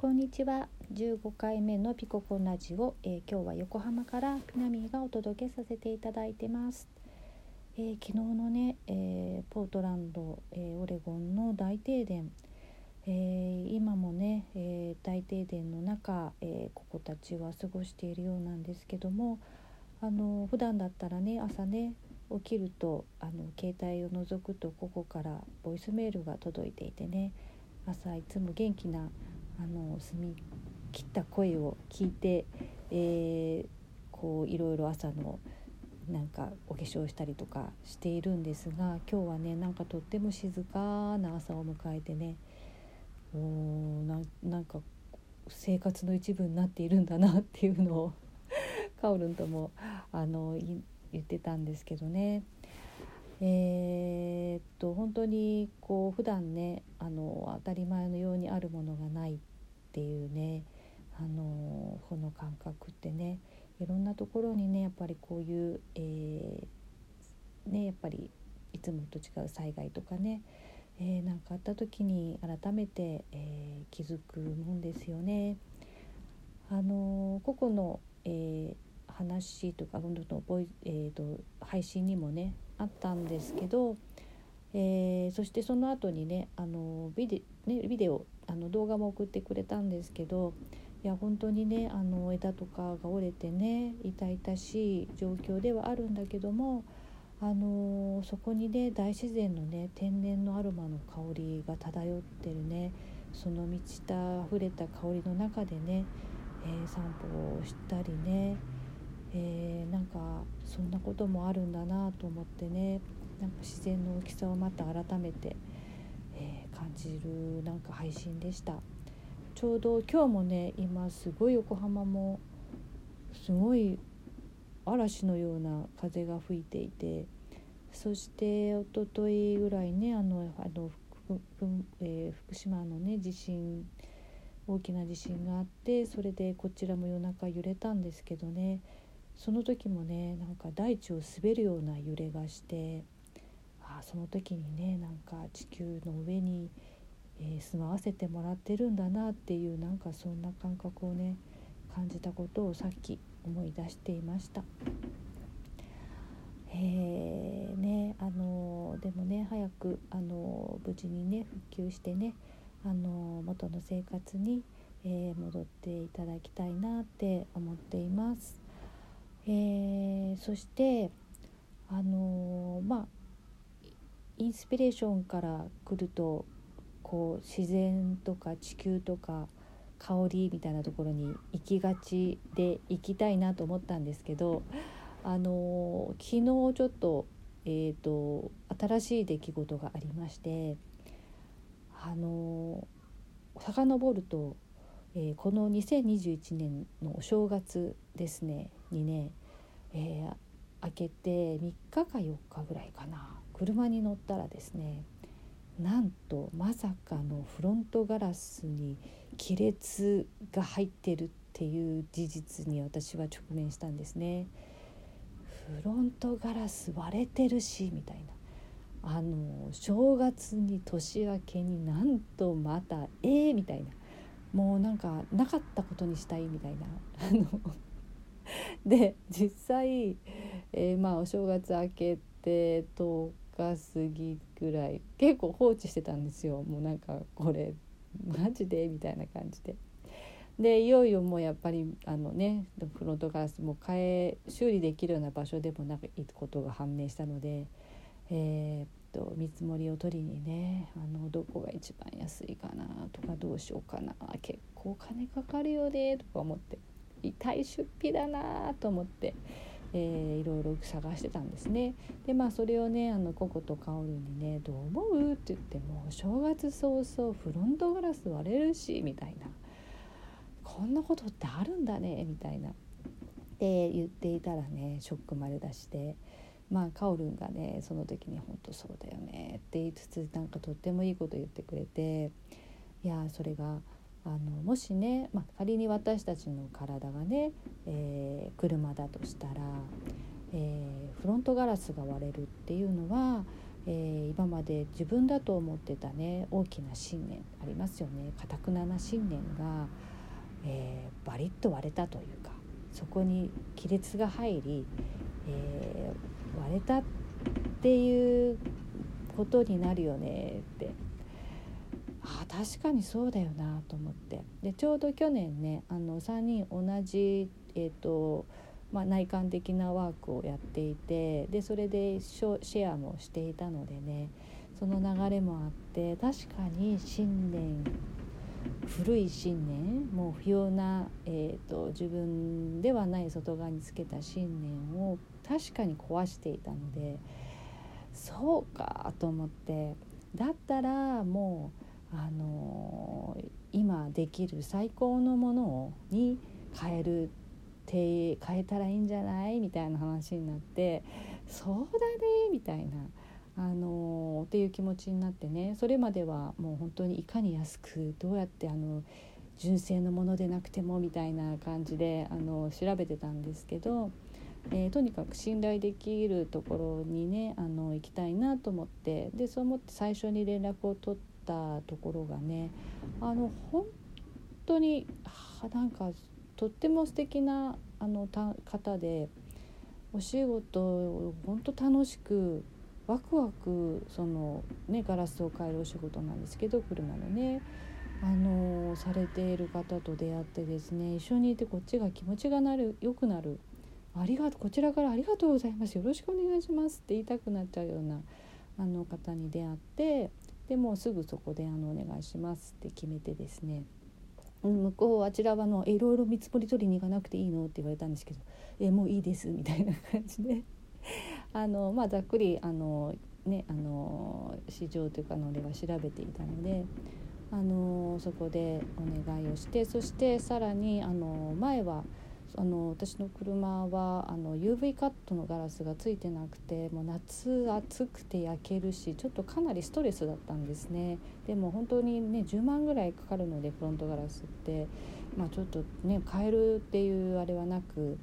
こんにちは。15回目のピココラジオ、えー、今日は横浜からピナミーがお届けさせていただいてます、えー、昨日のね、えー、ポートランド、えオレゴンの大停電、え今もね、え大停電の中、えここたちは過ごしているようなんですけどもあの普段だったらね朝ね起きるとあの携帯を覗くとここからボイスメールが届いていてね朝いつも元気なあの澄み切った声を聞いて、えー、こういろいろ朝のなんかお化粧したりとかしているんですが今日はねなんかとっても静かな朝を迎えてねおななんか生活の一部になっているんだなっていうのをカオルンともあの言ってたんですけどね。えー、っと本当にこう普段ねあの当たり前のようにあるものがないっていうねあのこの感覚ってねいろんなところにねやっぱりこういう、えー、ねやっぱりいつもと違う災害とかねえー、かあった時に改めて、えー、気づくもんですよね。あの個々の、えー、話とか今度のボイ、えーと配信にもねあったんですけど、えー、そしてその後にねあのビデ,、ね、ビデオあの動画も送ってくれたんですけどいや本当にねあの枝とかが折れてね痛々しい状況ではあるんだけどもあのそこにね大自然のね天然のアロマの香りが漂ってるねその満ちた溢れた香りの中でね、えー、散歩をしたりねえー、なんかそんなこともあるんだなと思ってね。なんか自然の大きさをまた改めて、えー、感じるなんか配信でした。ちょうど今日もね今すごい横浜もすごい嵐のような風が吹いていてそしておとといぐらいねあのあの福,、えー、福島のね地震大きな地震があってそれでこちらも夜中揺れたんですけどね。その時もねなんか大地を滑るような揺れがしてあその時にねなんか地球の上に、えー、住まわせてもらってるんだなっていうなんかそんな感覚をね感じたことをさっき思い出していました。えー、ねあのでもね早くあの無事にね復旧してねあの元の生活に、えー、戻っていただきたいなって思っています。えー、そしてあのー、まあインスピレーションから来るとこう自然とか地球とか香りみたいなところに行きがちで行きたいなと思ったんですけどあの、昨日ちょっと,、えーと、新しい出来事がありましてあのー、遡ると、えー、この2021年のお正月ですね。にねえー、開けて3日か4日ぐらいかな。車に乗ったらですねなんとまさかのフロントガラスに亀裂が入ってるっていう事実に私は直面したんですね。フロントガラス割れてるしみたいな。あの正月に年明けになんとまたええー、みたいな。もうなんかなかったことにしたいみたいな。あので実際、えー、まあお正月明けて10日過ぎぐらい結構放置してたんですよ。もうなんかこれマジで？みたいな感じで。でいよいよもうやっぱりあのねフロントガラスも変え修理できるような場所でもなんかいいことが判明したので、えー、っと見積もりを取りにねあのどこが一番安いかなとかどうしようかな結構金かかるよねとか思って。痛い出費だなと思って、えー、いろいろ探してたんですね。でまあそれをねあのココとカオルにね「どう思う?」って言っても「正月早々フロントガラス割れるし」みたいな「こんなことってあるんだね」みたいな。って言っていたらねショックまで出して。まあカオルンがねその時に「本当そうだよね」って言いつつなんかとってもいいこと言ってくれていやそれがあのもしね、まあ、仮に私たちの体がね、えー、車だとしたら、えー、フロントガラスが割れるっていうのは、えー、今まで自分だと思ってたね大きな信念ありますよね。かたくなな信念が、え、バリッと割れたというかそこに亀裂が入り、え、割れたっていうことになるよねって確かにそうだよなと思って。でちょうど去年ねあの3人同じ、えーとまあ、内観的なワークをやっていてでそれでシェアもしていたのでねその流れもあって確かに信念古い信念もう不要な、えーと、自分ではない外側につけた信念を確かに壊していたのでそうかと思って。だったらもう、あの、今できる最高のものに変える変えたらいいんじゃない？みたいな話になってそうだねみたいな。あのっていう気持ちになってねそれまではもう本当にいかに安くどうやってあの純正のものでなくてもみたいな感じであの調べてたんですけど、えー、とにかく信頼できるところにねあの行きたいなと思ってでそう思って最初に連絡を取ったところがねあの本当になんかとっても素敵なあの方でお仕事を本当楽しくワクワクそのねガラスを変えるお仕事なんですけど車のねあのされている方と出会ってですね一緒にいてこっちが気持ちがなる良くなるありがとうこちらからありがとうございますよろしくお願いしますって言いたくなっちゃうようなあの方に出会ってでもすぐそこであのお願いしますって決めてですね向こうあちらはのいろいろ見積もり取りに行かなくていいのって言われたんですけど「えもういいです」みたいな感じで あの、まあ、ざっくりあの、ね、あの市場というかの俺は調べていたので。あのそこでお願いをしてそしてさらにあの前はあの私の車はあの UV カットのガラスがついてなくてもう夏暑くて焼けるしちょっとかなりストレスだったんですね。でも本当にね10万ぐらいかかるのでフロントガラスって、まあ、ちょっとね変えるっていうあれはなく。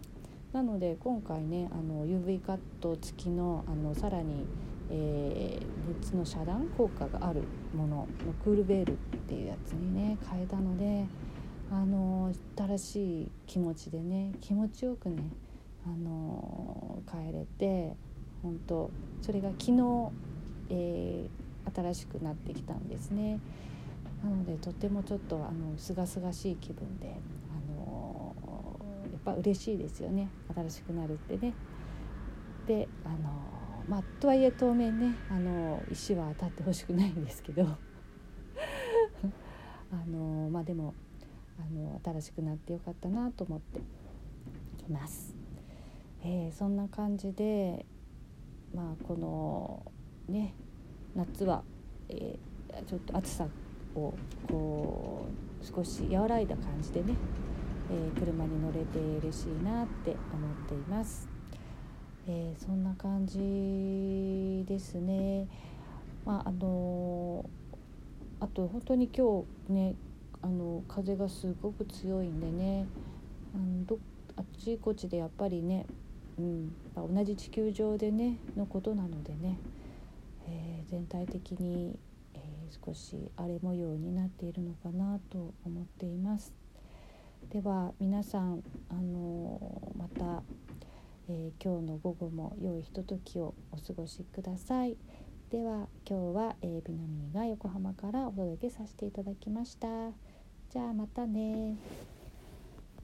なので今回ねあの UV カット付きのあのさらに、えー、熱の遮断効果があるもののクールベールっていうやつにね変えたのであの新しい気持ちでね気持ちよくねあの帰れて本当それが昨日、えー、新しくなってきたんですね。なのでとてもちょっとあの清々しい気分であのやっぱ嬉しいですよね新しくなるってね。であのまあとはいえ当面ねあの石は当たってほしくないんですけど あのまあでもあの新しくなってよかったなと思っています。えー、そんな感じでまあこのね夏は、えー、ちょっと暑さをこう少し和らいだ感じでねえー、車に乗れて嬉しいなって思っています。えー、そんな感じですね。まああのあと本当に今日ねあの風がすごく強いんでねあのどあっちこっちでやっぱりね、うん、同じ地球上でねのことなのでね、えー、全体的に、えー、少し荒れ模様になっているのかなと思っています。では皆さんあのまた、えー、今日の午後も良いひとときをお過ごしください。では今日は、えー、ビナミーが横浜からお届けさせていただきました。じゃあまたね